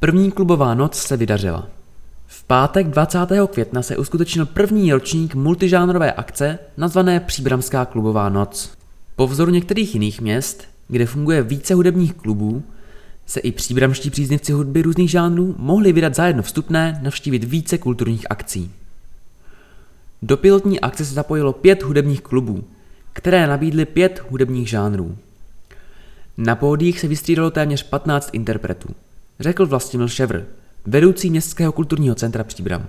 První klubová noc se vydařila. V pátek 20. května se uskutečnil první ročník multižánrové akce nazvané Příbramská klubová noc. Po vzoru některých jiných měst, kde funguje více hudebních klubů, se i příbramští příznivci hudby různých žánrů mohli vydat za jedno vstupné navštívit více kulturních akcí. Do pilotní akce se zapojilo pět hudebních klubů, které nabídly pět hudebních žánrů. Na pódiích se vystřídalo téměř 15 interpretů, řekl Vlastimil Ševr, vedoucí Městského kulturního centra Příbram.